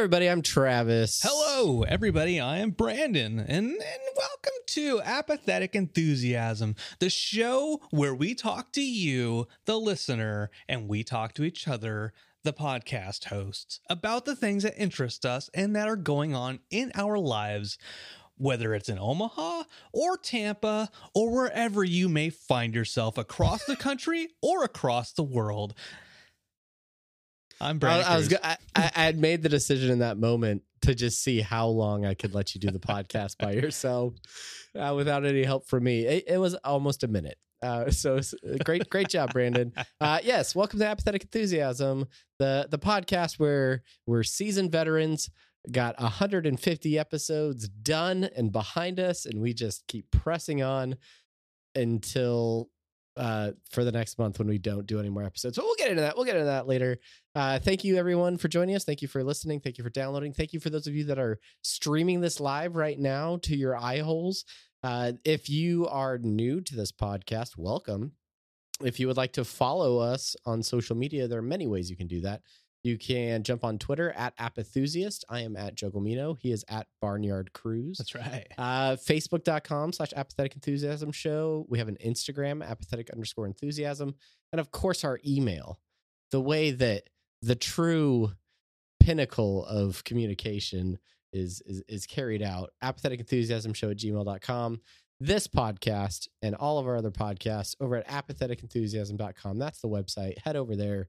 everybody. I'm Travis. Hello, everybody. I am Brandon, and, and welcome to Apathetic Enthusiasm, the show where we talk to you, the listener, and we talk to each other, the podcast hosts, about the things that interest us and that are going on in our lives, whether it's in Omaha or Tampa or wherever you may find yourself across the country or across the world. I'm I, Brandon. I was go- I, I I had made the decision in that moment to just see how long I could let you do the podcast by yourself uh, without any help from me. It, it was almost a minute. Uh, so great, great job, Brandon. Uh, yes, welcome to Apathetic Enthusiasm, the the podcast where we're seasoned veterans, got 150 episodes done and behind us, and we just keep pressing on until uh for the next month when we don't do any more episodes. So we'll get into that. We'll get into that later. Uh thank you everyone for joining us. Thank you for listening. Thank you for downloading. Thank you for those of you that are streaming this live right now to your eye holes. Uh if you are new to this podcast, welcome. If you would like to follow us on social media, there are many ways you can do that. You can jump on Twitter at Apathusiast. I am at Jogomino. He is at Barnyard Cruise. That's right. Uh, Facebook.com slash apathetic enthusiasm show. We have an Instagram, apathetic underscore enthusiasm. And of course, our email, the way that the true pinnacle of communication is, is, is carried out. Apathetic enthusiasm show at gmail.com. This podcast and all of our other podcasts over at apatheticenthusiasm.com. That's the website. Head over there.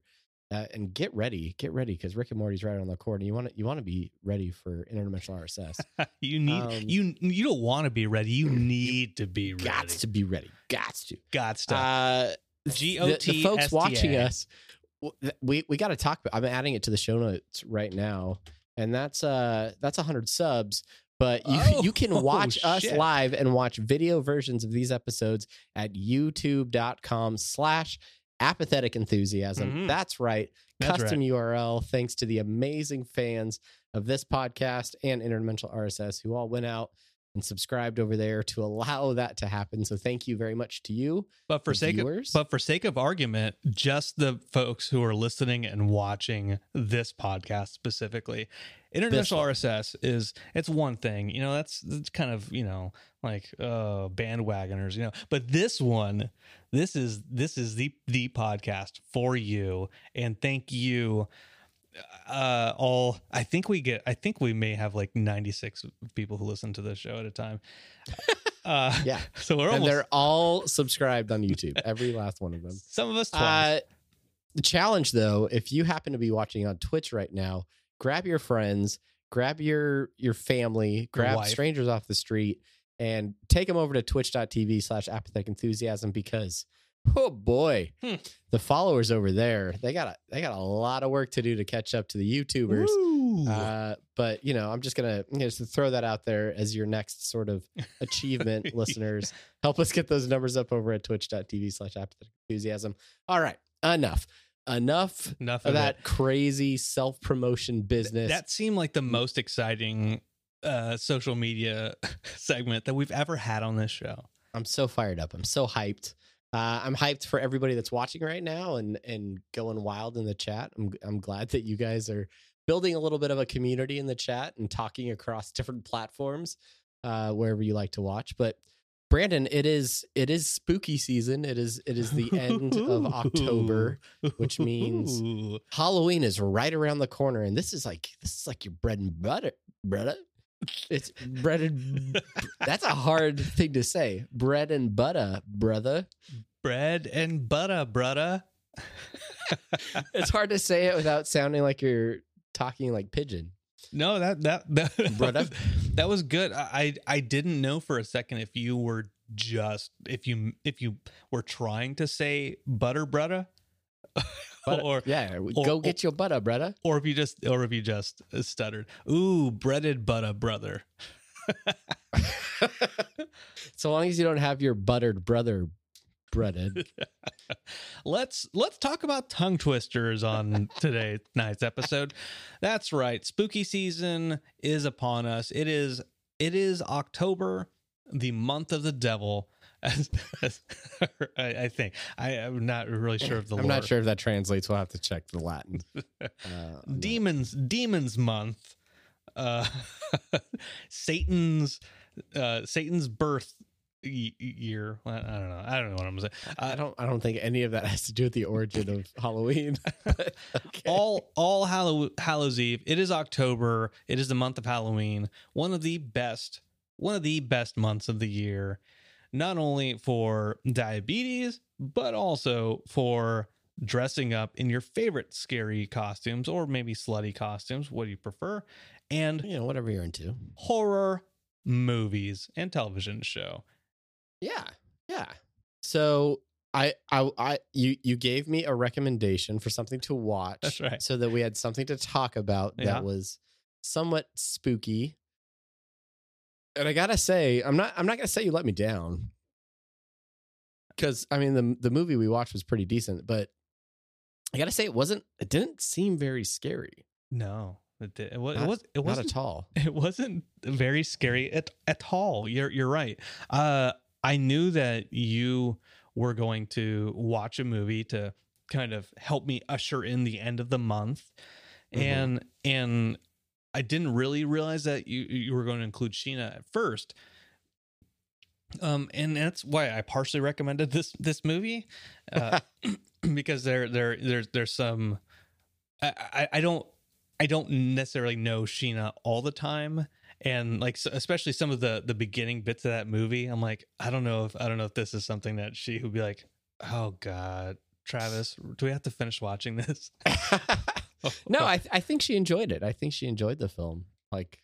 Uh, and get ready, get ready, because Rick and Morty's right on the corner. And you want to, you want to be ready for interdimensional RSS. you need Um, you you don't want to be ready. You need to be ready. Gots to be ready. Gots to. got to. Uh, G the, the T folks watching us, we we got to talk. about I'm adding it to the show notes right now, and that's uh that's 100 subs. But you Oh, you can watch us live and watch video versions of these episodes at youtube.com/slash apathetic enthusiasm. Mhm. That's right, That's custom URL. Thanks to the amazing fans of this podcast and Interdimensional RSS who all went out and subscribed over there to allow that to happen. So thank you very much to you. But for sake viewers? of but for sake of argument, just the folks who are listening and watching this podcast specifically, international. RSS is it's one thing. You know, that's that's kind of you know like uh bandwagoners. You know, but this one, this is this is the the podcast for you, and thank you. Uh, all I think we get. I think we may have like ninety six people who listen to this show at a time. Uh, Yeah. So we're and almost they're all subscribed on YouTube, every last one of them. some of us twice. Uh, the challenge, though, if you happen to be watching on Twitch right now, grab your friends, grab your your family, grab wife. strangers off the street, and take them over to twitch.tv slash apathetic enthusiasm because Oh boy, Hmm. the followers over there they got a, they got a lot of work to do to catch up to the YouTubers. Uh, but you know, I'm just gonna you know, just throw that out there as your next sort of achievement, listeners. Help us get those numbers up over at twitch.tv slash apathetic enthusiasm. All right, enough. Enough Enough of that it. crazy self promotion business. That seemed like the most exciting uh, social media segment that we've ever had on this show. I'm so fired up. I'm so hyped. Uh, I'm hyped for everybody that's watching right now and and going wild in the chat. I'm I'm glad that you guys are building a little bit of a community in the chat and talking across different platforms uh, wherever you like to watch. But Brandon, it is it is spooky season. It is it is the end of October. which means- Halloween is right around the corner, and this is like this is like your bread and butter, brother. It's bread and that's a hard thing to say. Bread and butter, brother. bread and butter, brother. It's hard to say it without sounding like you're talking like pidgin. No, that that that, Brother. that was good. I I didn't know for a second if you were just if you if you were trying to say butter, brother, Butter- or yeah, or- go get your butter, brother. or if you just or if you just stuttered. Ooh, breaded butter, brother. so long as you don't have your buttered brother breaded. let's let's talk about tongue twisters on today night's episode. That's right. Spooky season is upon us. It is it is October, the month of the devil. As, as I, I think I, I'm not really sure of the. I'm not sure if that translates. We'll have to check the Latin. Uh. Demons, demons month. Uh, Satan's uh, Satan's birth year. I don't know. I don't know what I'm saying. I don't. I don't think any of that has to do with the origin of Halloween. Okay. all all Hallow Hallows Eve. It is October. It is the month of Halloween. One of the best, one of the best months of the year, not only for diabetes but also for dressing up in your favorite scary costumes or maybe slutty costumes. What do you prefer? And you know, whatever you're into. horror movies and television show. Yeah, yeah. So I, I, I, you, you gave me a recommendation for something to watch. That's right. So that we had something to talk about Yeah. that was somewhat spooky. And I gotta say, I'm not, I'm not gonna say you let me down. Because I mean, the the movie we watched was pretty decent, but I gotta say, it wasn't. It didn't seem very scary. No, it, did- it was Not- it was it Not wasn't at all. it wasn't very scary at, at all you're you're right uh i knew that you were going to watch a movie to kind of help me usher in the end of the month Mhm. and and i didn't really realize that you you were going to include sheena at first um and that's why i partially recommended this this movie uh, because there there there's there's some I, I I don't I don't necessarily know Sheena all the time and like especially some of the the beginning bits of that movie I'm like I don't know if I don't know if this is something that she would be like oh god Travis do we have to finish watching this no, I I think she enjoyed it. I think she enjoyed the film, like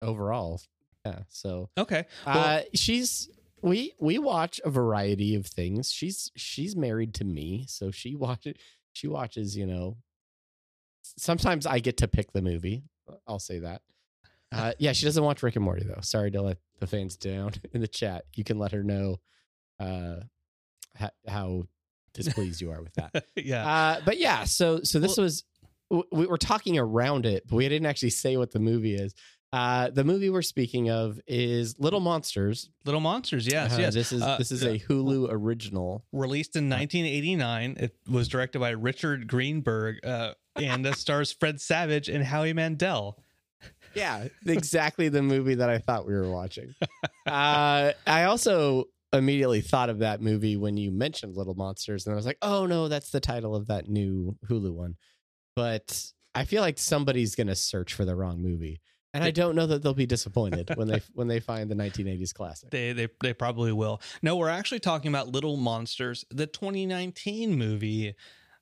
overall. Yeah. So okay well, uh, she's we we watch a variety of things. She's she's married to me, so she watches she watches. You know, sometimes I get to pick the movie. I'll say that. Uh, yeah, she doesn't watch Rick and Morty though. Sorry to let the fans down in the chat. You can let her know uh, ha- how displeased you are with that. yeah Uh, but yeah, so so this Well- was we were talking around it, but we didn't actually say what the movie is. Uh, the movie we're speaking of is Little Monsters. Little Monsters yes Uh, yes This is Uh, this is a Hulu original. released in 1989 it was directed by Richard Greenberg uh, and stars Fred Savage and Howie Mandel Yeah, exactly the movie that I thought we were watching. Uh, I also immediately thought of that movie when you mentioned Little Monsters, and I was like, oh no, that's the title of that new Hulu one. But I feel like somebody's gonna search for the wrong movie, and I don't know that they'll be disappointed when they when they find the 1980s classic. They they they probably will. No, we're actually talking about Little Monsters, the 2019 movie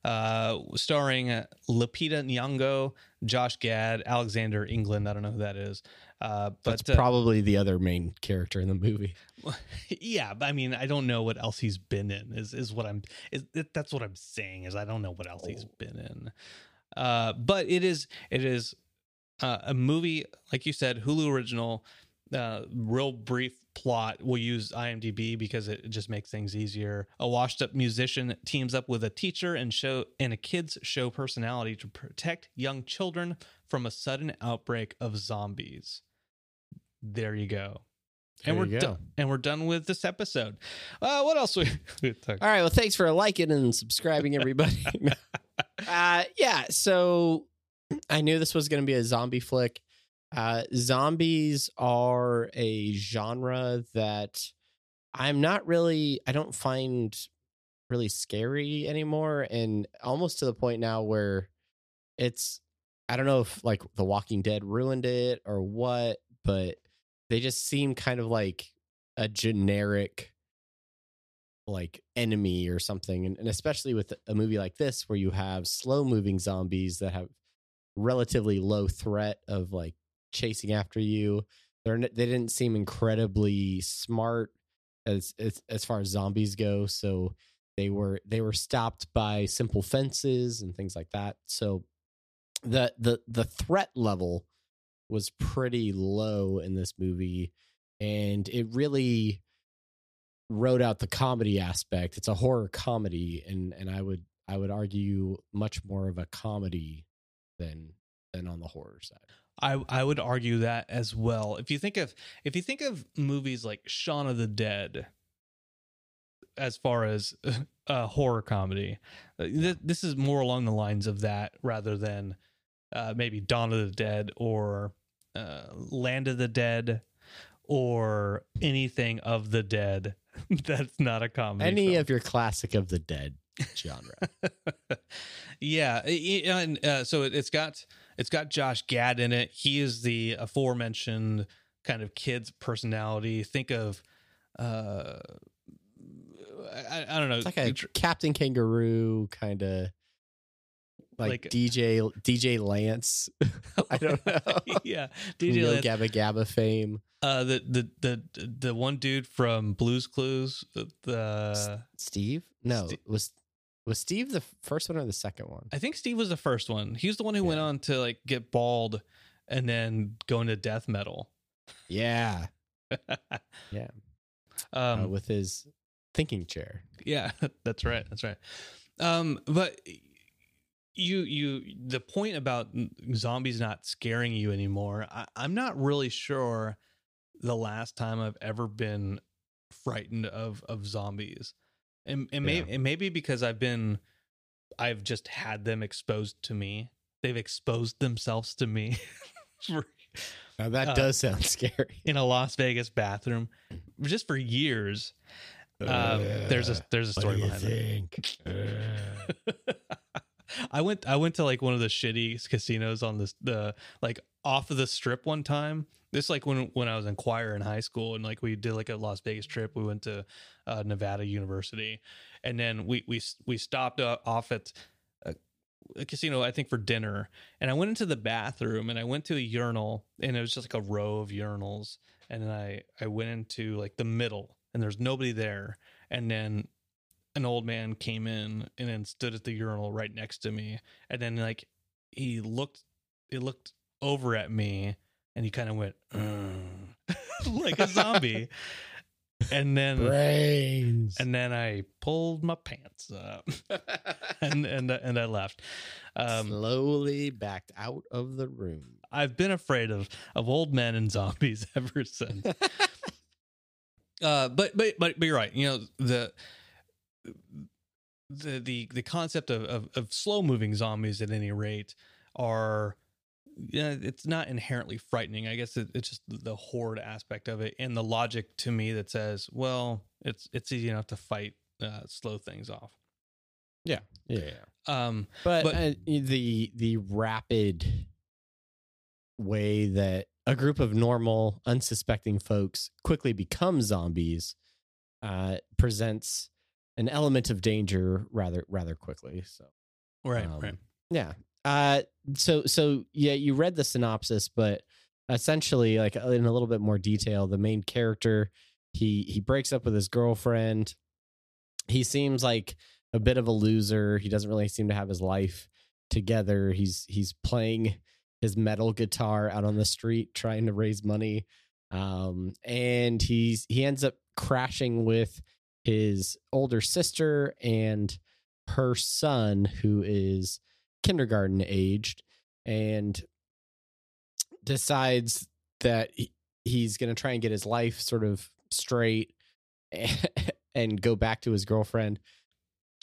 uh, starring uh, Lupita Nyong'o, Josh Gad, Alexander England. I don't know who that is. Uh, That's but uh, probably the other main character in the movie. yeah, but I mean, I don't know what else he's been in. Is is what I'm. Is that's what I'm saying? Is I don't know what else he's been in. Uh, but it is it is uh, a movie like you said, Hulu original. Uh, real brief plot. We'll use IMDb because it just makes things easier. A washed-up musician teams up with a teacher and show and a kids show personality to protect young children from a sudden outbreak of zombies. There you go. and we're done. And we're done with this episode. Uh, what else we? we All right. Well, thanks for liking and subscribing, everybody. uh, yeah. So I knew this was going to be a zombie flick. Uh, zombies are a genre that I'm not really, I don't find really scary anymore. And almost to the point now where it's, I don't know if like The Walking Dead ruined it or what, but they just seem kind of like a generic like enemy or something and, and especially with a movie like this where you have slow moving zombies that have relatively low threat of like chasing after you they're they didn't seem incredibly smart as as, as far as zombies go so they were they were stopped by simple fences and things like that so the the the threat level was pretty low in this movie and it really wrote out the comedy aspect. It's a horror comedy, and and I would I would argue much more of a comedy than than on the horror side. I I would argue that as well. If you think of if you think of movies like Shaun of the Dead, as far as uh, horror comedy, uh, th- this is more along the lines of that rather than uh, maybe Dawn of the Dead or uh, Land of the Dead or anything of the dead. That's not a comedy. Any film. of your classic of the dead genre. yeah, and uh, so it's got it's got Josh Gad in it. He is the aforementioned kind of kid's personality. Think of, uh, I, I don't know, It's like a Captain Kangaroo kind of like, Like- DJ DJ Lance. I don't know. yeah, DJ no Lance. Gabba Gabba fame. Uh, the the the the one dude from Blue's Clues. The S- Steve? No, Ste- was was Steve the first one or the second one? I think Steve was the first one. He was the one who went on to like get bald and then go into death metal. Yeah, Yeah. Um, uh, with his thinking chair. Yeah, that's right. That's right. Um, but you you the point about zombies not scaring you anymore. I, I'm not really sure the last time I've ever been frightened of of zombies, and and, may, Yeah. and maybe because I've been I've just had them exposed to me. They've exposed themselves to me for Now that Uh, does sound scary. in a Las Vegas bathroom just for years. Um, there's a there's a story behind that. I went I went to like one of the shitty casinos on this the like off of the strip one time. This like when when I was in choir in high school and like we did like a Las Vegas trip. We went to uh, Nevada University, and then we we we stopped uh, off at a, a casino I think for dinner. And I went into the bathroom and I went to a urinal and it was just like a row of urinals. And then I I went into like the middle and there's nobody there. And then an old man came in and then stood at the urinal right next to me and then like he looked it looked over at me and he kind of went like a zombie. And then Brains. and then i pulled my pants up. And and and i left. Um slowly backed out of the room. i've been afraid of of old men and zombies ever since. Uh but but but, but you're right. You know the the the the concept of, of, of slow moving zombies at any rate are yeah it's not inherently frightening i guess it, it's just the horde aspect of it and the logic to me that says well it's it's easy enough to fight uh, slow things off Yeah, yeah. um But, But- uh, the the rapid way that a group of normal, unsuspecting folks quickly become zombies uh, presents an element of danger rather rather quickly. So Right, Um, right. Yeah. Uh, so so yeah, you read the synopsis, but essentially, like uh, in a little bit more detail, the main character he he breaks up with his girlfriend. He seems like a bit of a loser. He doesn't really seem to have his life together. He's he's playing his metal guitar out on the street trying to raise money. Um, and he's he ends up crashing with his older sister and her son, who is kindergarten aged, and decides that he, he's going to try and get his life sort of straight and go back to his girlfriend.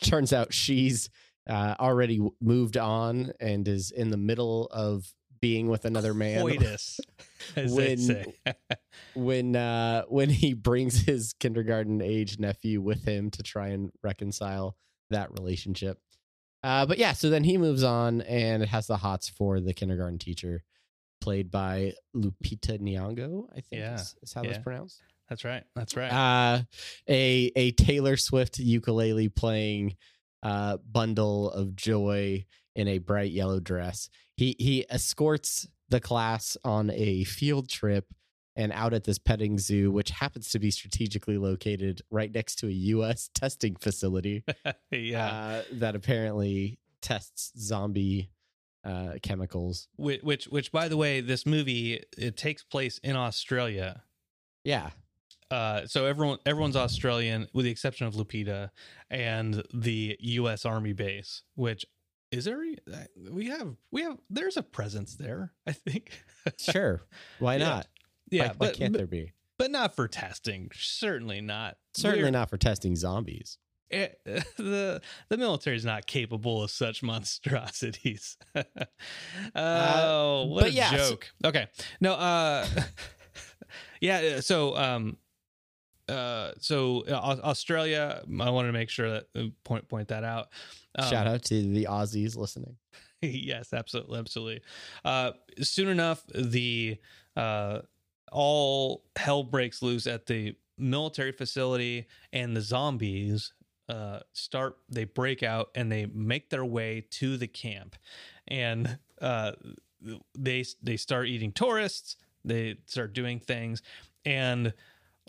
Turns out she's uh, already moved on and is in the middle of being with another man Coitus, as When- say. when uh when he brings his kindergarten age nephew with him to try and reconcile that relationship uh but yeah so then he moves on and it has the hots for the kindergarten teacher played by lupita nyong'o i think Yeah, is, is how that's pronounced That's right. That's right. uh a a taylor swift ukulele playing uh bundle of joy in a bright yellow dress he he escorts the class on a field trip and out at this petting zoo which happens to be strategically located right next to a US testing facility yeah. uh, that apparently tests zombie uh chemicals which, which, which, by the way, this movie it takes place in Australia. yeah Uh, so everyone, everyone's Australian, with the exception of Lupita and the U.S. Army base. Which is there? We have, we have. There's a presence there. I think. sure why Yeah. not yeah, why, why but can't but, there be but not for testing. Certainly not. certainly We're- not for testing zombies it, the the military is not capable of such monstrosities. oh, what a yeah, so- joke! okay, no, uh, yeah. So, um, uh, so uh, Australia. I wanted to make sure that uh, point point that out. Um, shout out to the aussies listening yes, absolutely, absolutely. Uh, soon enough, the uh, all hell breaks loose at the military facility, and the zombies uh, start. They break out and they make their way to the camp, and uh, they they start eating tourists. They start doing things, and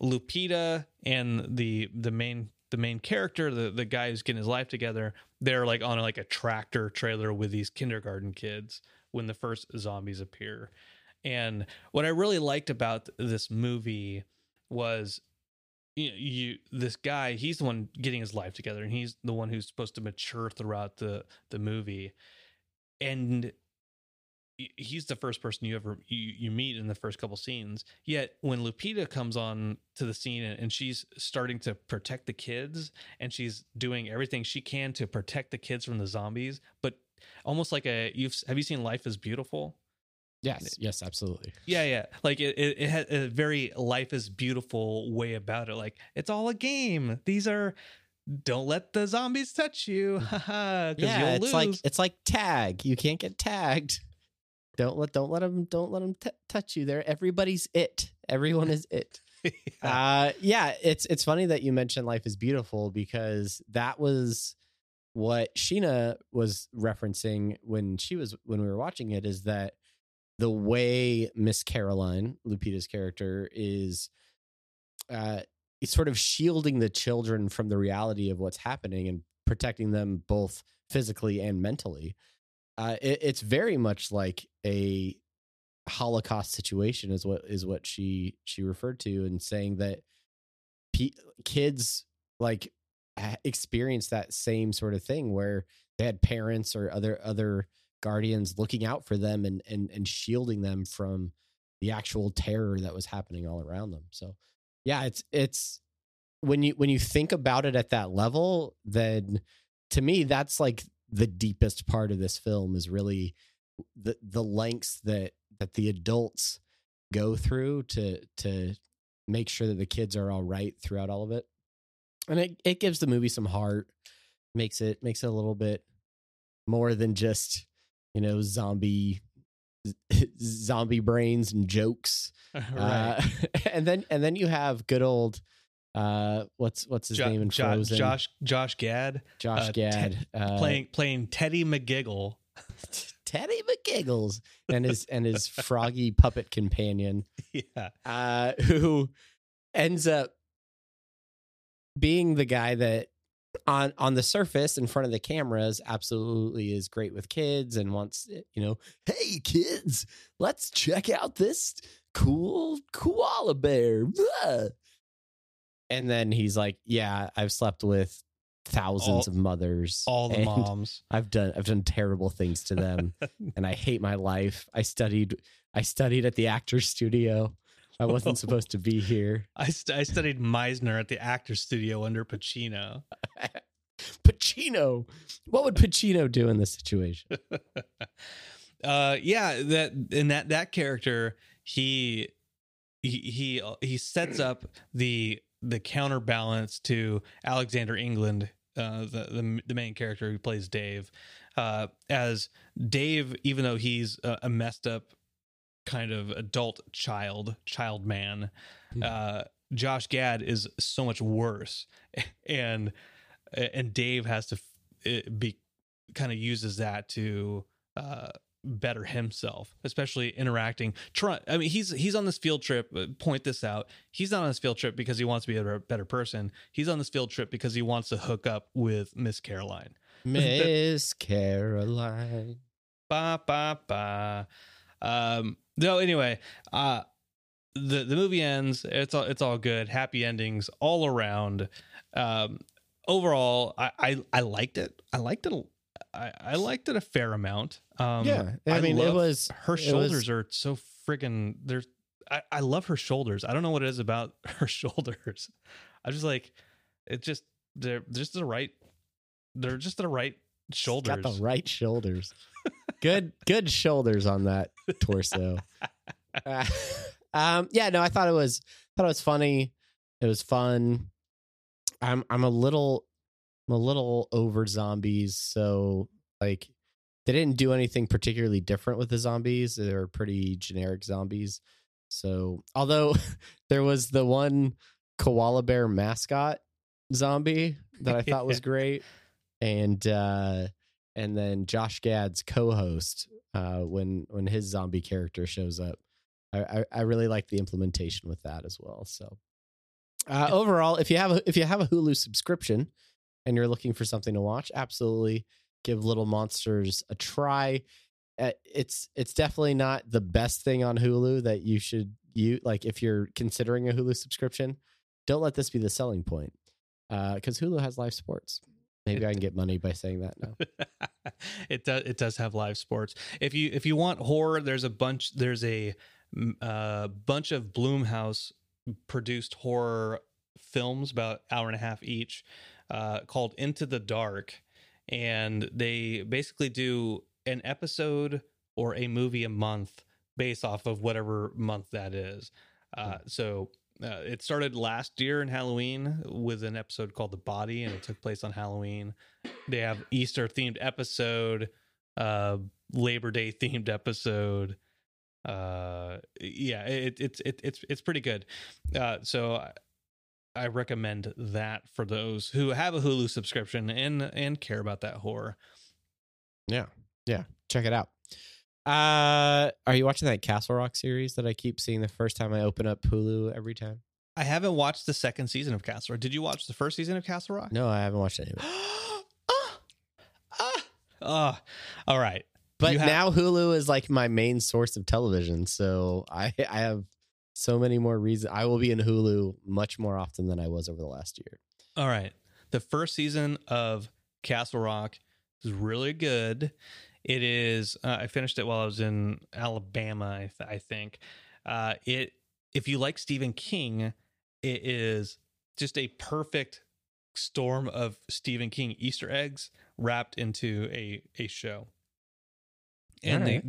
Lupita and the the main the main character, the the guy who's getting his life together, they're like on like a tractor trailer with these kindergarten kids when the first zombies appear. And what I really liked about this movie was you, you this guy, he's the one getting his life together and he's the one who's supposed to mature throughout the the movie. And he's the first person you ever you, you meet in the first couple scenes yet when lupita comes on to the scene and, and she's starting to protect the kids and she's doing everything she can to protect the kids from the zombies but almost like a you've have you seen life is beautiful yes. Yes absolutely. Yeah yeah. Like it, it, it had a very life is beautiful way about it. Like it's all a game. These are don't let the zombies touch you. Yeah. It's lose. like it's like tag. You can't get tagged. Don't let don't let them don't let them t- touch you. There everybody's it. Everyone is it. Uh yeah it's it's funny that you mentioned life is beautiful because that was what sheena was referencing when she was when we were watching it is that the way miss caroline lupita's character is uh it's sort of shielding the children from the reality of what's happening and protecting them both physically and mentally uh it, it's very much like a holocaust situation is what is what she she referred to and saying that kids like experience that same sort of thing where they had parents or other other guardians looking out for them and and and shielding them from the actual terror that was happening all around them. So yeah it's it's when you when you think about it at that level then to me that's like the deepest part of this film is really the the lengths that that the adults go through to to make sure that the kids are all right throughout all of it. And it, it gives the movie some heart makes it makes it a little bit more than just you know zombie zombie brains and jokes right. uh, and then and then you have good old uh, what's what's his Jo- name in Jo- Frozen? Josh Josh Gad Josh uh, Gad Te- uh, playing playing Teddy McGiggle. Teddy McGiggles and his and his froggy puppet companion. yeah. uh, who ends up being the guy that on on the surface in front of the cameras absolutely is great with kids and wants eh, you know hey kids let's check out this cool koala bear Blah." and then he's like yeah i've slept with thousands All- of mothers All the moms. I've done I've done terrible things to them and I hate my life. I studied I studied at the actor's studio. I wasn't supposed to be here. I, st- I studied Meisner at the Actors Studio under Pacino. Pacino. What would Pacino do in this situation? uh, yeah, that in that that character, he he he he sets up the the counterbalance to Alexander England, uh, the, the the main character who plays Dave, uh, as Dave, even though he's a, a messed up kind of adult child, child man, Hmm. uh, Josh Gad is so much worse, and and Dave has to be kind of uses that to uh, better himself, especially interacting. Try, I mean, he's he's on this field trip. uh, Point this out: he's not on this field trip because he wants to be a better- better person. He's on this field trip because he wants to hook up with Miss Caroline. Miss Caroline. Ba ba ba. Um. No. Anyway. Uh. The the movie ends. It's all it's all good. Happy endings all around. Um. Overall, I I, I liked it. I liked it. I, I liked it a fair amount. Um, yeah. I, mean it was her it was- shoulders are so friggin' there's I, I love her shoulders. I don't know what it is about her shoulders. I just like it just they're just the right they're just the right shoulders. Got the right shoulders. Good good shoulders on that torso. Uh, um yeah, no, I thought it was thought it was funny. It was fun. I'm I'm a little I'm a little over zombies, so like they didn't do anything particularly different with the zombies. They were pretty generic zombies. So, although there was the one koala bear mascot zombie that I thought was great, and uh, and then Josh Gad's co-host uh, when when his zombie character shows up, I, I, I really like the implementation with that as well. So, uh, overall, if you have a if you have a Hulu subscription and you're looking for something to watch, absolutely give Little Monsters a try. Uh, It's it's definitely not the best thing on Hulu that you should you like if you're considering a Hulu subscription. Don't let this be the selling point because Hulu has live sports. Maybe I can get money by saying that now. it does it does have live sports. If you if you want horror, there's a bunch there's a uh, bunch of Blumhouse produced horror films about hour and a half each uh, called Into the Dark and they basically do an episode or a movie a month based off of whatever month that is. Uh, so uh, it started last year in Halloween with an episode called The Body, and it took place on Halloween. They have Easter themed episode, uh, Labor Day themed episode. Uh, yeah, it, it's it, it's it's pretty good. Uh, so I, I recommend that for those who have a Hulu subscription and and care about that horror. Yeah, yeah, check it out. Uh, are you watching that Castle Rock series that I keep seeing the first time I open up Hulu every time? I haven't watched the second season of Castle Rock. Did you watch the first season of Castle Rock? No, I haven't watched any of it. ah, ah, ah. All right. But have- now Hulu is like my main source of television, so I I have so many more reasons. I will be in Hulu much more often than I was over the last year. All right. The first season of Castle Rock is really good. It is. Uh, I finished it while I was in Alabama. I, th- I think. Uh, it. If you like Stephen King, it is just a perfect storm of Stephen King Easter eggs wrapped into a a show. And All the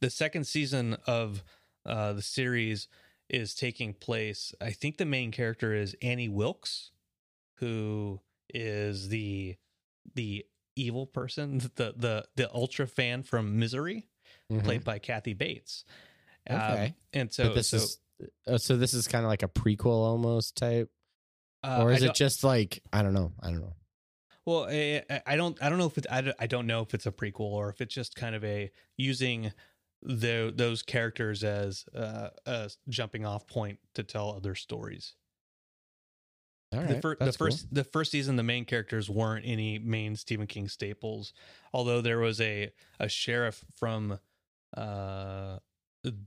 the second season of uh, the series is taking place. I think the main character is Annie Wilkes, who is the the evil person, the the the ultra fan from Misery, played by Kathy Bates. Um, Mm-hmm. Okay. and so but this so is uh, so this is kind of like a prequel almost type. Uh, or is it just like I don't know? I don't know. Well, I, I- I don't. I don't know if it's. I don't, I don't know if it's a prequel or if it's just kind of a using the those characters as uh, a jumping off point to tell other stories. All the, right, fir- the that's cool. first the first season, the main characters weren't any main Stephen King staples. Although there was a a sheriff from uh,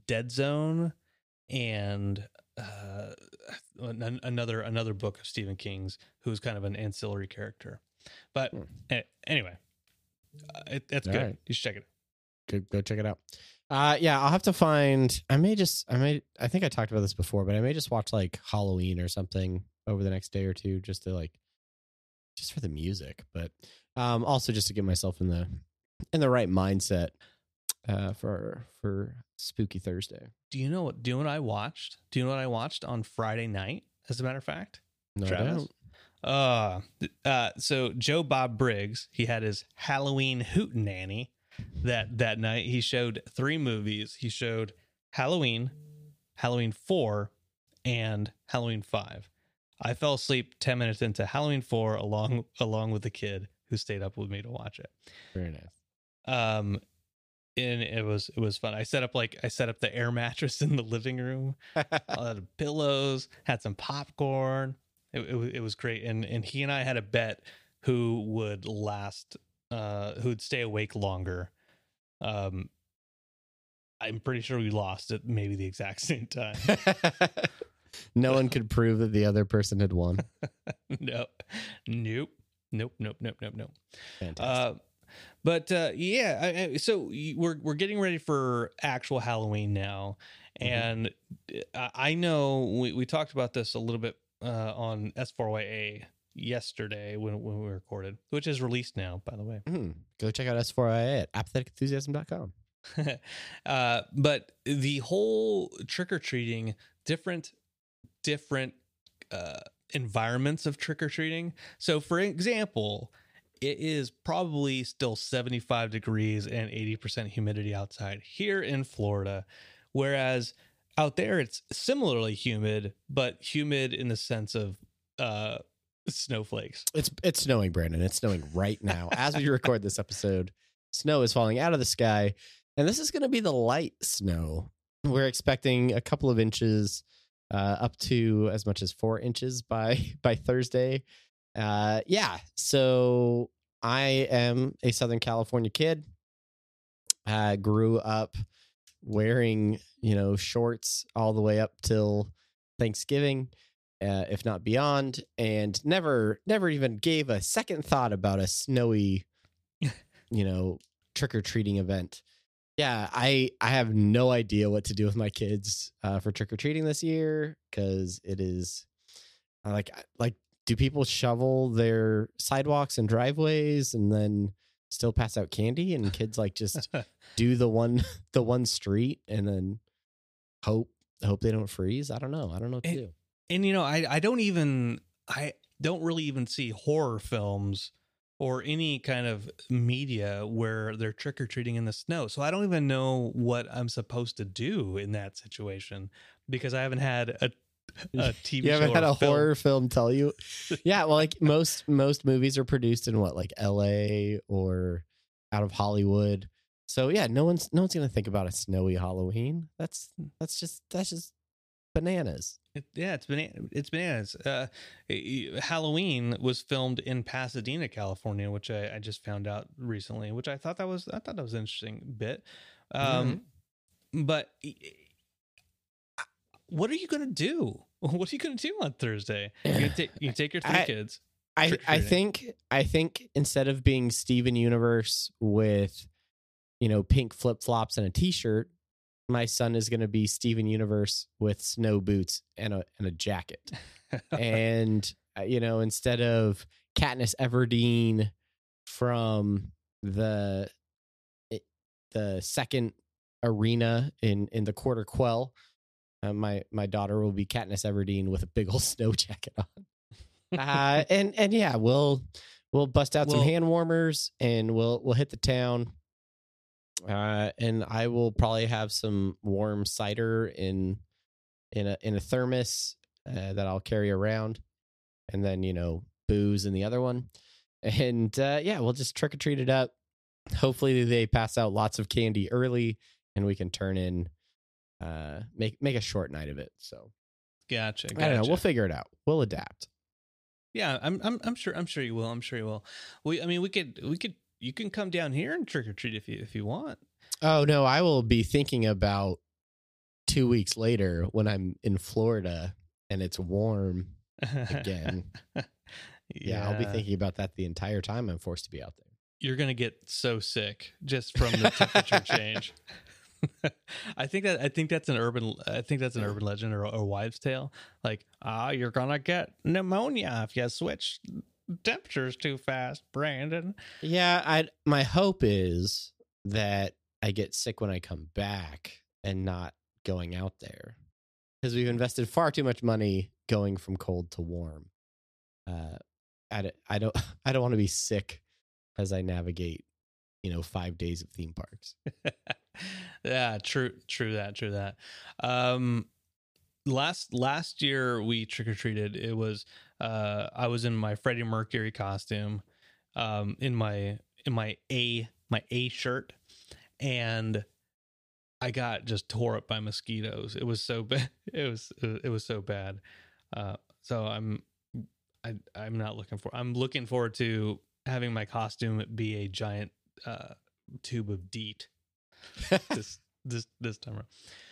Dead Zone and uh, an- another another book of Stephen King's who's kind of an ancillary character. But Hmm. anyway, uh, it, it's All good. right. You should check it. go, go check it out. Uh, yeah, I'll have to find. I may just. I may. I think I talked about this before, but I may just watch like Halloween or something over the next day or two, just to like, just for the music, but um, also just to get myself in the in the right mindset uh, for for Spooky Thursday. Do you know what? Do you know what I watched? Do you know what I watched on Friday night? As a matter of fact, No, I don't. Uh, uh, so Joe Bob Briggs, he had his Halloween hootenanny that that night. He showed three movies. He showed Halloween, Halloween four, and Halloween five. I fell asleep ten minutes into Halloween four, along along with the kid who stayed up with me to watch it. Very nice. Um, and it was it was fun. I set up like I set up the air mattress in the living room. I had pillows, had some popcorn. It, it, it was great, and and he and I had a bet who would last, uh, who would stay awake longer. Um, I'm pretty sure we lost at maybe the exact same time. no one could prove that the other person had won. no, nope, nope, nope, nope, nope, nope. Fantastic. Uh, but uh, yeah, I, I, so we're we're getting ready for actual Halloween now, Mhm. and I I know we, we talked about this a little bit uh, on S4YA yesterday when when we recorded, which is released now, by the way. Mhm. Go check out S4IA at apatheticenthusiasm.com. uh, but the whole trick or treating, different, different uh, environments of trick or treating. So, for example, it is probably still 75 degrees and 80% humidity outside here in Florida, whereas out there it's similarly humid, but humid in the sense of uh, snowflakes. It's it's snowing, Brandon. It's snowing right now as we record this episode. Snow is falling out of the sky, and this is going to be the light snow. We're expecting a couple of inches, uh, up to as much as four inches by by Thursday. Uh, yeah. So I am a Southern California kid. I grew up wearing you know shorts all the way up till Thanksgiving uh, if not beyond, and never never even gave a second thought about a snowy, you know, trick or treating event. Yeah, I I have no idea what to do with my kids uh, for trick or treating this year because it is uh, like like do people shovel their sidewalks and driveways and then still pass out candy? And kids like just do the one the one street and then hope hope they don't freeze? I don't know. I don't know what to It- do and you know i i don't even i don't really even see horror films or any kind of media where they're trick-or-treating in the snow. So i don't even know what i'm supposed to do in that situation because i haven't had a, a tv you haven't had or a film. horror film tell you? Yeah well like most most movies are produced in what like la or out of hollywood. So yeah no one's no one's gonna think about a snowy halloween. That's that's just that's just bananas It- yeah, it's banana. It's bananas. Uh, Halloween was filmed in Pasadena, California, which I, I just found out recently. Which I thought that was I thought that was an interesting bit. Um, But eh, eh, what are you gonna do? What are you gonna do on Thursday? You take you take your three I- kids. I, I think I think instead of being Steven Universe with you know pink flip flops and a t shirt, my son is going to be Steven Universe with snow boots and a and a jacket. and uh, you know instead of Katniss Everdeen from the the second arena in in the quarter quell, uh, my my daughter will be Katniss Everdeen with a big old snow jacket on uh, and and yeah, we'll we'll bust out some hand warmers and we'll we'll hit the town. Uh, and I will probably have some warm cider in in a in a thermos uh, that I'll carry around. and then you know booze in the other one, and uh, yeah, we'll just trick or treat it up. Hopefully, they pass out lots of candy early, and we can turn in uh make make a short night of it. So Gotcha. I don't know. We'll figure it out. We'll adapt. Yeah, I'm I'm I'm sure I'm sure you will. I'm sure you will. We I mean we could we could you can come down here and trick or treat if you if you want. Oh no, I will be thinking about two weeks later when I'm in Florida and it's warm again. yeah, I'll be thinking about that the entire time I'm forced to be out there. you're gonna get so sick just from the temperature change. I think that I think that's an urban I think that's an urban legend or a wives' tale. Like, ah, you're gonna get pneumonia if you switch temperatures too fast, Brandon. Yeah, I my hope is that I get sick when I come back and not going out there because we've invested far too much money going from cold to warm. Uh, I, I don't I don't want to be sick as I navigate, you know, five days of theme parks. yeah, true, true that, true that. Um, last last year we trick or treated. It was uh, I was in my Freddie Mercury costume, um, in my in my A my A shirt, and I got just tore up by mosquitoes. It was so bad. It was it was so bad. Uh, so I'm I I'm not looking for. I'm looking forward to having my costume be a giant uh, tube of DEET this this this time around.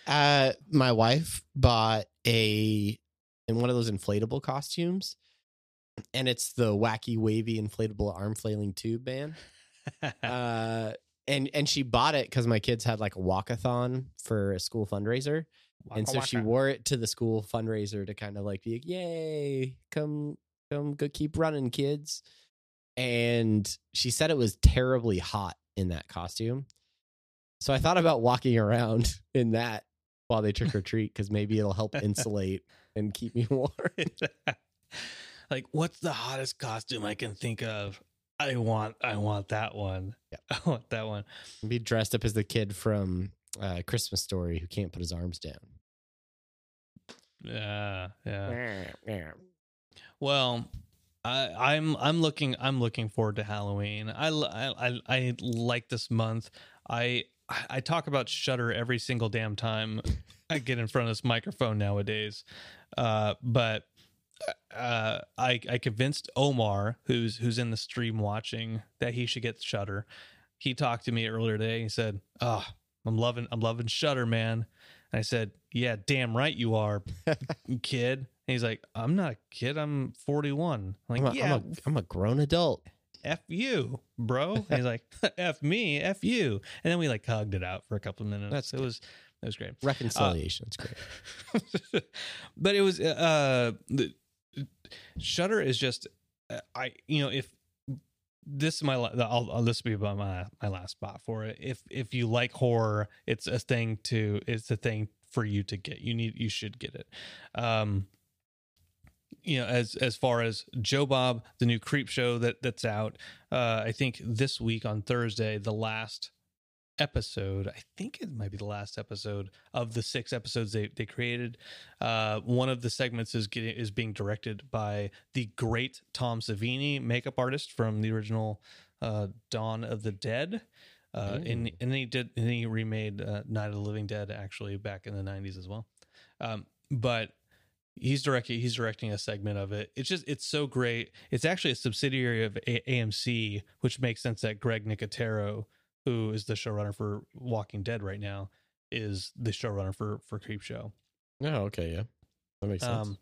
Uh, my wife bought a in one of those inflatable costumes, and it's the wacky, wavy, inflatable arm flailing tube man. uh, and and she bought it because my kids had like a walkathon for a school fundraiser, and so she wore it to the school fundraiser to kind of like be like, "Yay, come come go keep running, kids." And she said it was terribly hot in that costume. So I thought about walking around in that while they trick or treat because maybe it'll help insulate and keep me warm. like, what's the hottest costume I can think of? I want, I want that one. Yeah. I want that one. Be dressed up as the kid from uh, Christmas Story who can't put his arms down. Yeah, yeah. Well, I, I'm I'm looking I'm looking forward to Halloween. I, I I like this month. I I talk about Shudder every single damn time I get in front of this microphone nowadays. Uh, but uh, I I convinced Omar, who's who's in the stream watching, that he should get Shudder. He talked to me earlier today. He said, "Oh, I'm loving I'm loving Shudder, man." And I said, "Yeah, damn right you are, kid." And he's like, "I'm not a kid. I'm 41." I'm like, I'm a, "Yeah, I'm, a, I'm a grown adult. F you, bro." And he's like, "F me, F you." And then we like hugged it out for a couple of minutes. That's it was it was great. Reconciliation. it's great. but it was uh the Shudder is just uh, I you know if this is my I'll, I'll this will be about my my last spot for it. If if you like horror, it's a thing to it's a thing for you to get. You need you should get it. Um you know as as far as Joe Bob, the new Creepshow that that's out, uh I think this week on Thursday, the last episode i think it might be the last episode of the six episodes they, they created. Uh, one of the segments is getting is being directed by the great tom savini makeup artist from the original uh, dawn of the dead. Uh, and, and then he did and he remade uh, night of the living dead actually back in the 90s as well. Um, but he's directing he's directing a segment of it it's just it's so great it's actually a subsidiary of a- amc which makes sense that greg nicotero who is the showrunner for Walking Dead right now, is the showrunner for for Creepshow. Oh, okay, yeah, that makes sense. Um,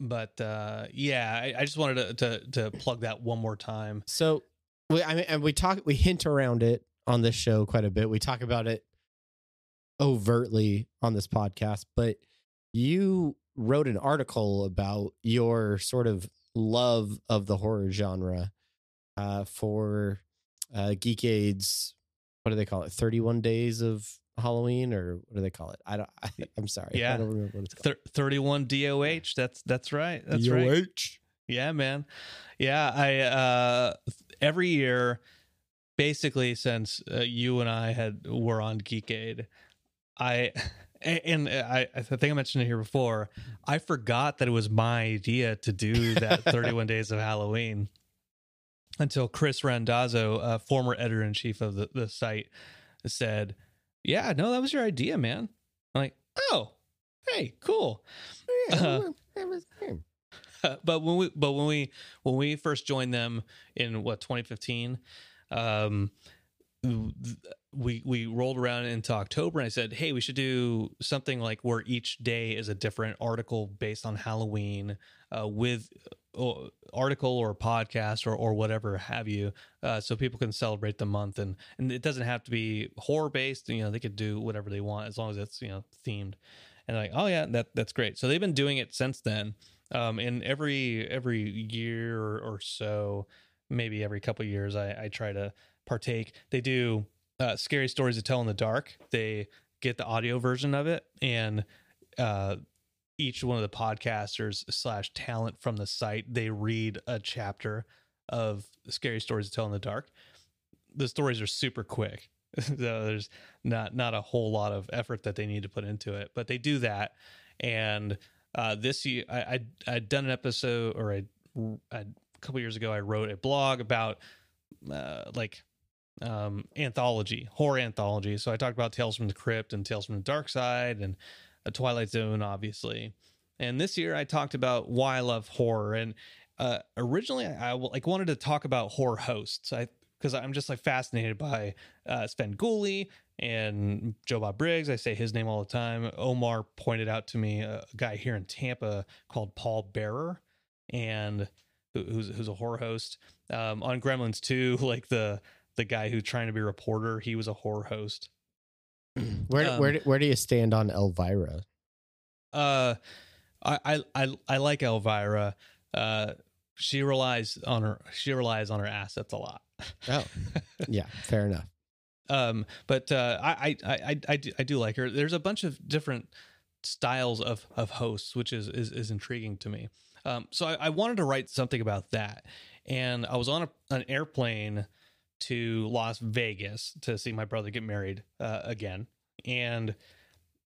but uh, yeah, I, I just wanted to, to to plug that one more time. so we, I mean, and we talk, we hint around it on this show quite a bit. We talk about it overtly on this podcast, but you wrote an article about your sort of love of the horror genre uh, for uh, Geekade's. What do they call it? Thirty-one days of Halloween, or what do they call it? I don't. I, I'm sorry. Yeah. I don't remember what it's called. Thir- Thirty-one DOH. That's that's right. That's right. Yeah, man. Yeah, I uh every year basically since uh, you and I had were on Geekade, I And I, I think I mentioned it here before. I forgot that it was my idea to do that 31 Days of Halloween until Chris Randazzo, uh, former editor in chief of the, the site, said, Yeah, no, that was your idea, man. I'm like, Oh, hey, cool. Uh, but when we but when we when we first joined them in what 2015 um we we rolled around into October and I said, "Hey, we should do something like where each day is a different article based on Halloween uh, with uh, article or podcast or or whatever have you, uh, so people can celebrate the month and and it doesn't have to be horror based. You know, they could do whatever they want as long as it's you know themed." And like, oh yeah, that that's great. So they've been doing it since then. Um, and every every year or, or so, maybe every couple years, I, I try to partake. They do uh, scary stories to tell in the dark. They get the audio version of it, and uh, each one of the podcasters slash talent from the site they read a chapter of scary stories to tell in the dark. The stories are super quick, so there's not not a whole lot of effort that they need to put into it, but they do that. And uh, this year, I, I I'd done an episode, or I, I a couple years ago, I wrote a blog about uh, like um, anthology, horror anthology. So I talked about Tales from the Crypt and Tales from the Dark Side and a Twilight Zone, obviously. And this year I talked about why I love horror. And uh, originally I, I like wanted to talk about horror hosts. I because I'm just like fascinated by uh, Svengoolie and Joe Bob Briggs. I say his name all the time. Omar pointed out to me a guy here in Tampa called Paul Bearer, and who's who's a horror host um, on Gremlins 2, like the the guy who's trying to be a reporter. He was a horror host. Where Um, where do- where do you stand on Elvira? Uh, I I I, I like Elvira. Uh, she relies on her she relies on her assets a lot. Oh, yeah, fair enough. Um, but uh, I, I I I do, I do like her. There's a bunch of different styles of of hosts, which is is, is intriguing to me. Um, so I, I wanted to write something about that, and I was on a, an airplane to Las Vegas to see my brother get married uh, again, and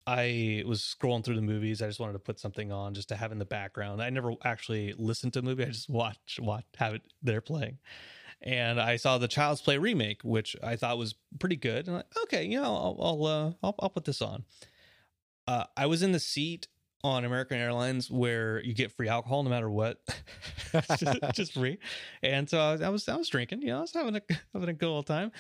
I was scrolling through the movies. I just wanted to put something on just to have in the background. I never actually listened to a movie. I just watch watch have it there playing. And I saw the Child's Play remake, which I thought was pretty good. And I'm like, okay, you know, I'll I'll, uh, I'll I'll put this on. Uh, I was in the seat on American Airlines where you get free alcohol no matter what, just, just free. And so I was, I was drinking, you know, I was having a having a good old time.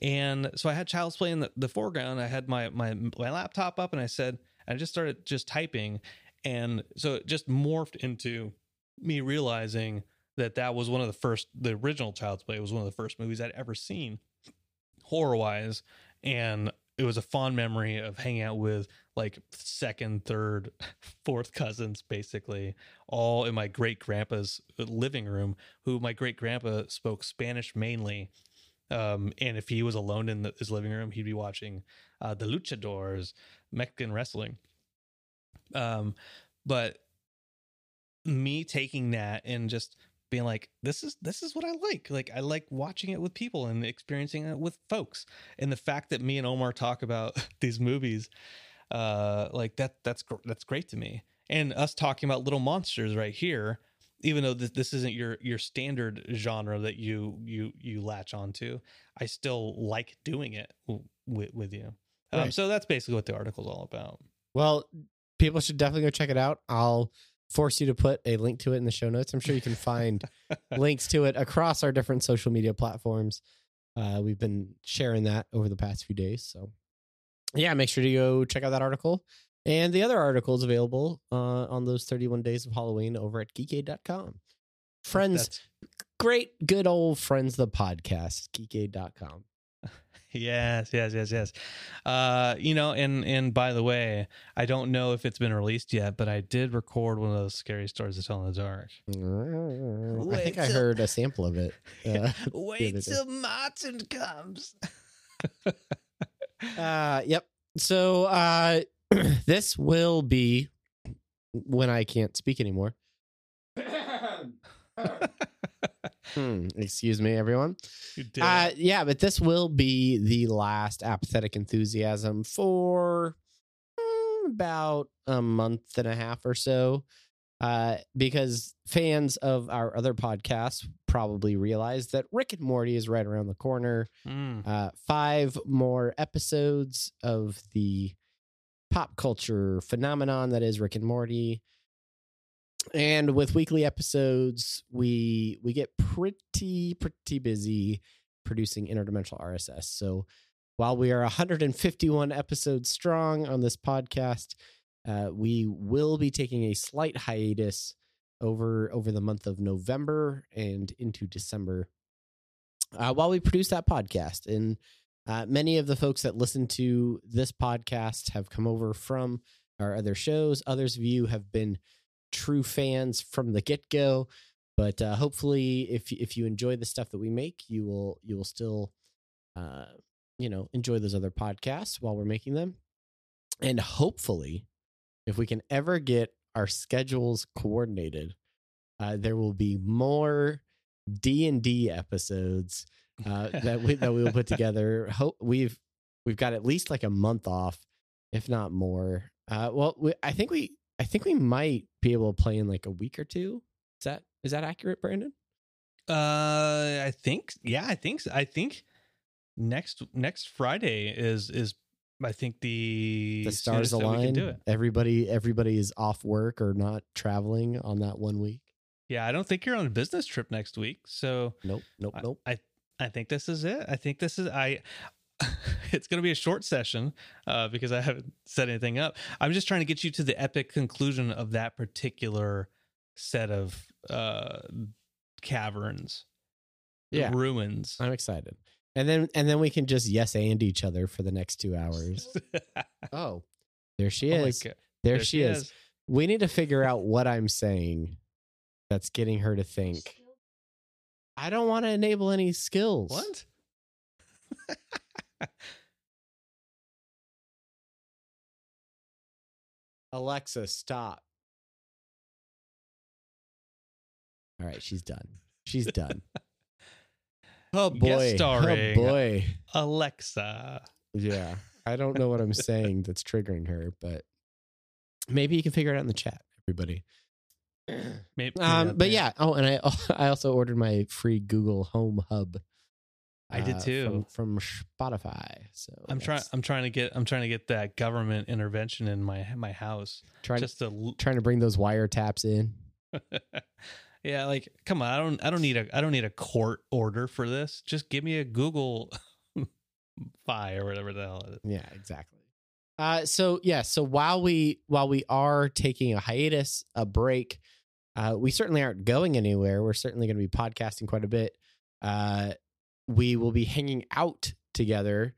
And so I had Child's Play in the, the foreground. I had my my my laptop up, and I said, I just started just typing, and so it just morphed into me realizing that that was one of the first, the original Child's Play was one of the first movies I'd ever seen, horror wise, and it was a fond memory of hanging out with like second, third, fourth cousins, basically, all in my great grandpa's living room. Who my great grandpa spoke Spanish mainly, um, and if he was alone in the, his living room, he'd be watching uh, the Luchadors, Mexican wrestling. Um, but me taking that and just being like, this is this is what I like. Like I like watching it with people and experiencing it with folks. And the fact that me and Omar talk about these movies, uh, like that that's that's great to me. And us talking about little monsters right here, even though this, this isn't your your standard genre that you you you latch onto, I still like doing it with with you. Um, Right. So that's basically what the article's all about. Well, people should definitely go check it out. I'll force you to put a link to it in the show notes. I'm sure you can find links to it across our different social media platforms. Uh, we've been sharing that over the past few days. So, yeah, make sure to go check out that article. And the other article is available uh, on those 31 days of Halloween over at geekade.com. Friends, That's- great, good old friends, the podcast, geekade.com. Yes, yes, yes, yes. Uh, you know, and and by the way, I don't know if it's been released yet, but I did record one of those scary stories to tell in the dark. I think I heard a sample of it. Uh, Wait till Martin comes. Uh, yep. So uh, this will be when I can't speak anymore. Hmm, excuse me, everyone. Uh, yeah, but this will be the last apathetic enthusiasm for mm, about a month and a half or so. Uh, because fans of our other podcasts probably realize that Rick and Morty is right around the corner. Mm. Uh, five more episodes of the pop culture phenomenon that is Rick and Morty. And with weekly episodes, we we get pretty pretty busy producing interdimensional RSS. So while we are 151 episodes strong on this podcast, uh, we will be taking a slight hiatus over over the month of November and into December uh, while we produce that podcast. And uh, many of the folks that listen to this podcast have come over from our other shows. Others of you have been true fans from the get go. But uh, hopefully, if if you enjoy the stuff that we make, you will you will still, uh, you know, enjoy those other podcasts while we're making them. And hopefully, if we can ever get our schedules coordinated, uh, there will be more D and D episodes uh, that we that we will put together. Hope we've we've got at least like a month off, if not more. Uh, well, we, I think we I think we might be able to play in like a week or two. Is that is that accurate, Brandon? Uh, I think yeah, I think so. I think next next Friday is is I think the The stars soonest that we can align. Everybody everybody is off work or not traveling on that one week. Yeah, I don't think you're on a business trip next week, so Nope, nope, I- nope. I I think this is it. I think this is I. it's going to be a short session uh, because I haven't set anything up. I'm just trying to get you to the epic conclusion of that particular set of uh, caverns, Yeah. ruins. I'm excited. And then and then we can just yes and each other for the next two hours. oh, there she Oh is. God. There, she, is. We need to figure out what I'm saying that's getting her to think. I don't want to enable any skills. What? Alexa, stop. All right, she's done. She's done. oh boy. Oh boy. Alexa. Yeah. I don't know what I'm saying that's triggering her, but maybe you can figure it out in the chat, everybody. Maybe, Um, but yeah. Oh, and I I also ordered my free Google Home Hub. I did uh, too. from, from Spotify. So I'm trying. I'm trying to get. I'm trying to get that government intervention in my my house. trying just to. l- trying to bring those wiretaps in. yeah, like come on. I don't. I don't need a. I don't need a court order for this. Just give me a Google Fi or whatever the hell it is. Yeah, exactly. Uh, so yeah, so while we while we are taking a hiatus, a break, uh, we certainly aren't going anywhere. We're certainly going to be podcasting quite a bit. Uh, we will be hanging out together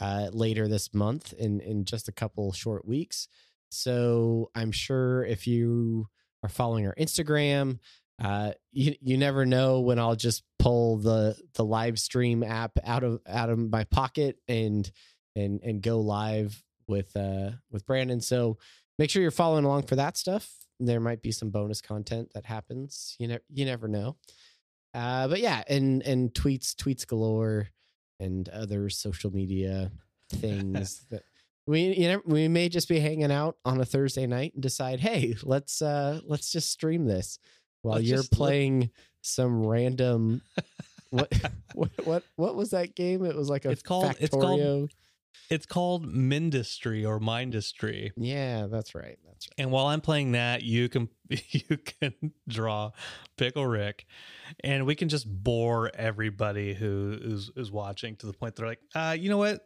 uh, later this month in in just a couple short weeks. So I'm sure if you are following our Instagram, uh, you you never know when I'll just pull the the live stream app out of out of my pocket and and and go live with uh with Brandon. So make sure you're following along for that stuff. There might be some bonus content that happens. You never you never know. Uh, but yeah, and and tweets tweets galore and other social media things that we you know we may just be hanging out on a Thursday night and decide, hey, let's uh let's just stream this while Let's you're playing some random what what what what was that game? It was like a It's called- it's called- Factorio. It's called Mindustry or Mindustry. Yeah, that's right. That's right. And while I'm playing that, you can you can draw Pickle Rick, and we can just bore everybody who is is watching to the point they're like, uh, you know what?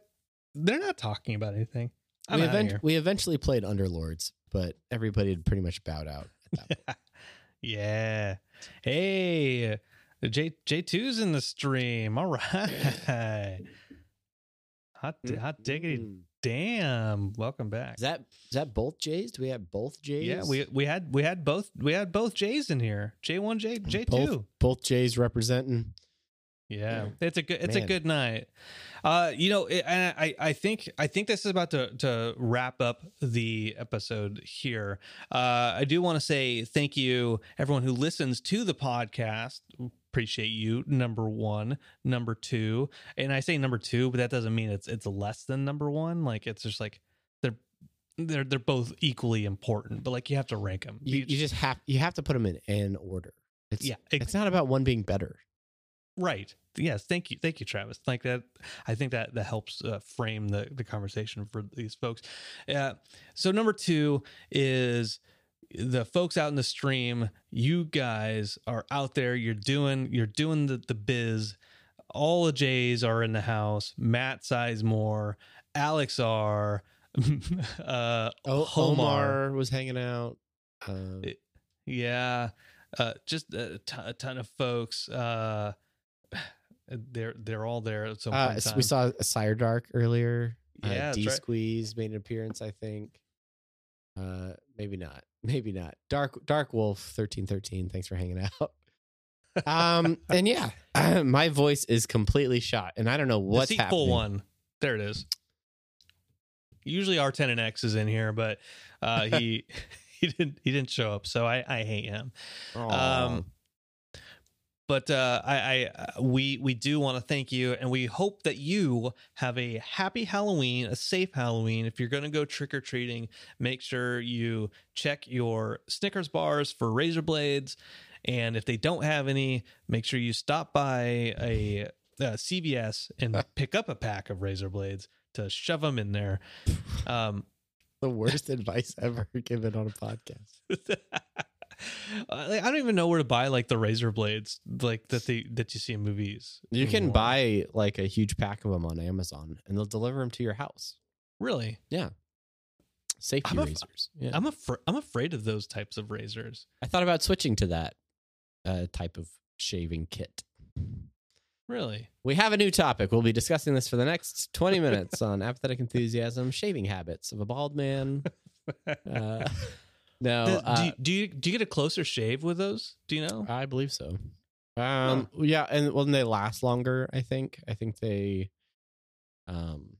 They're not talking about anything. I'm we, event- we eventually played Underlords, but everybody had pretty much bowed out. At that point. yeah. Hey, J J 2s in the stream. All right. Hot hot diggity Mm. damn. Welcome back. Is that is that both Jays? Do we have both Jays? yeah, we we had we had both we had both Jays in here. J one, J J two. both Jays representing. Yeah, it's a good it's a good night. Uh, you know, it, and I I think I think this is about to to wrap up the episode here. Uh, I do want to say thank you everyone who listens to the podcast. Appreciate you. Number one, number two, and I say number two, but that doesn't mean it's it's less than number one. Like it's just like they're they're they're both equally important, but like you have to rank them. You, you just have you have to put them in an order. It's Yeah, ex- it's not about one being better. Right. Yes. Thank you. Thank you, Travis. Like that. I think that that helps uh, frame the the conversation for these folks. Uh, so number two is the folks out in the stream. You guys are out there. You're doing you're doing the the biz. All the Jays are in the house. Matt Sizemore, Alex R. uh, Oh, Homar. Omar was hanging out. Um, Yeah, uh, just a ton, of folks. Uh, they're they're all there at some uh, we saw a Sire Dark earlier. Yeah, uh, D right. Squeeze made an appearance. I think. Uh, maybe not. Maybe not. Dark Dark Wolf thirteen thirteen. Thanks for hanging out. um, and yeah, my voice is completely shot, and I don't know what's Deceitful happening. one. There it is. Usually our ten and X is in here, but uh, he he didn't he didn't show up, so I I hate him. Aw. Um, but uh, I, I uh, we we do want to thank you, and we hope that you have a happy Halloween, a safe Halloween. If you're going to go trick or treating, make sure you check your Snickers bars for razor blades, and if they don't have any, make sure you stop by a, uh CVS and pick up a pack of razor blades to shove them in there. Um, the worst advice ever given on a podcast. I don't even know where to buy like the razor blades like that they that you see in movies. You can buy like a huge pack of them on Amazon, and they'll deliver them to your house. really. Yeah. Safety I'm a- razors. Yeah. I'm afraid. I'm afraid of those types of razors. I thought about switching to that uh, type of shaving kit. Really? We have a new topic. We'll be discussing this for the next 20 minutes on apathetic enthusiasm, shaving habits of a bald man. Uh, no, Does- uh, do, you, do you do you get a closer shave with those? Do you know? I believe so. Um, yeah, and well, then they last longer. I think. I think they, um,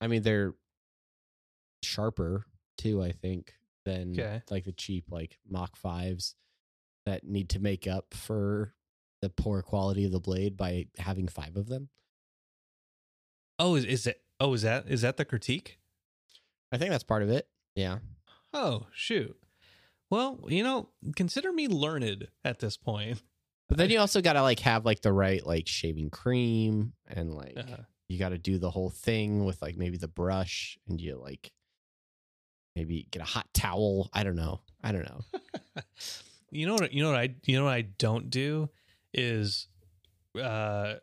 I mean, they're sharper too. I think than Okay. like the cheap like Mach fives that need to make up for the poor quality of the blade by having five of them. Oh, is, is it? Oh, is that is that the critique? I think that's part of it. Yeah. Oh, shoot. Well, you know, consider me learned at this point. But then you also got to like have like the right like shaving cream and like Uh, you got to do the whole thing with like maybe the brush and you like maybe get a hot towel. I don't know. I don't know. you know what? You know what I? You know what I don't do is uh,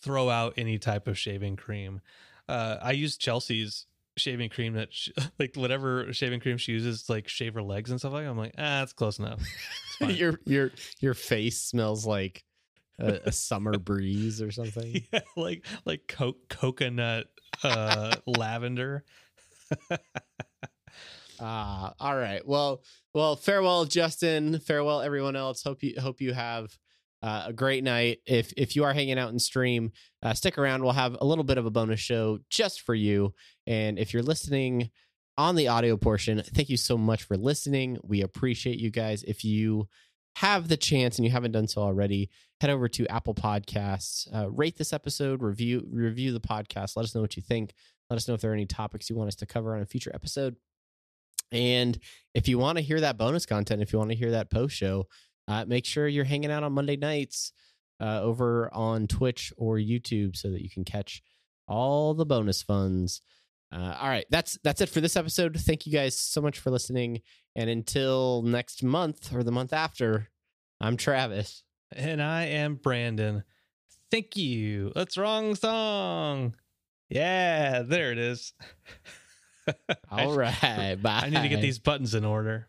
throw out any type of shaving cream. Uh, I use Chelsea's shaving cream that sh- like whatever shaving cream she uses like shave her legs and stuff like. that. I'm like, ah, that's close enough. Your your your face smells like a, a summer breeze or something. yeah, like like co- coconut uh, lavender. Ah, all right. Well, well, farewell, Justin. Farewell, everyone else. Hope you hope you have uh, a great night. If if you are hanging out in stream, uh, stick around. We'll have a little bit of a bonus show just for you. And if you're listening on the audio portion, thank you so much for listening. We appreciate you guys. If you have the chance and you haven't done so already, head over to Apple Podcasts, uh, rate this episode, review review the podcast. Let us know what you think. Let us know if there are any topics you want us to cover on a future episode. And if you want to hear that bonus content, if you want to hear that post show, uh, make sure you're hanging out on Monday nights uh, over on Twitch or YouTube so that you can catch all the bonus funds. Uh, all right, that's that's it for this episode. Thank you guys so much for listening, and until next month or the month after, I'm Travis. And I am Brandon. Thank you. That's wrong song. Yeah, there it is. all right, bye. I need to get these buttons in order.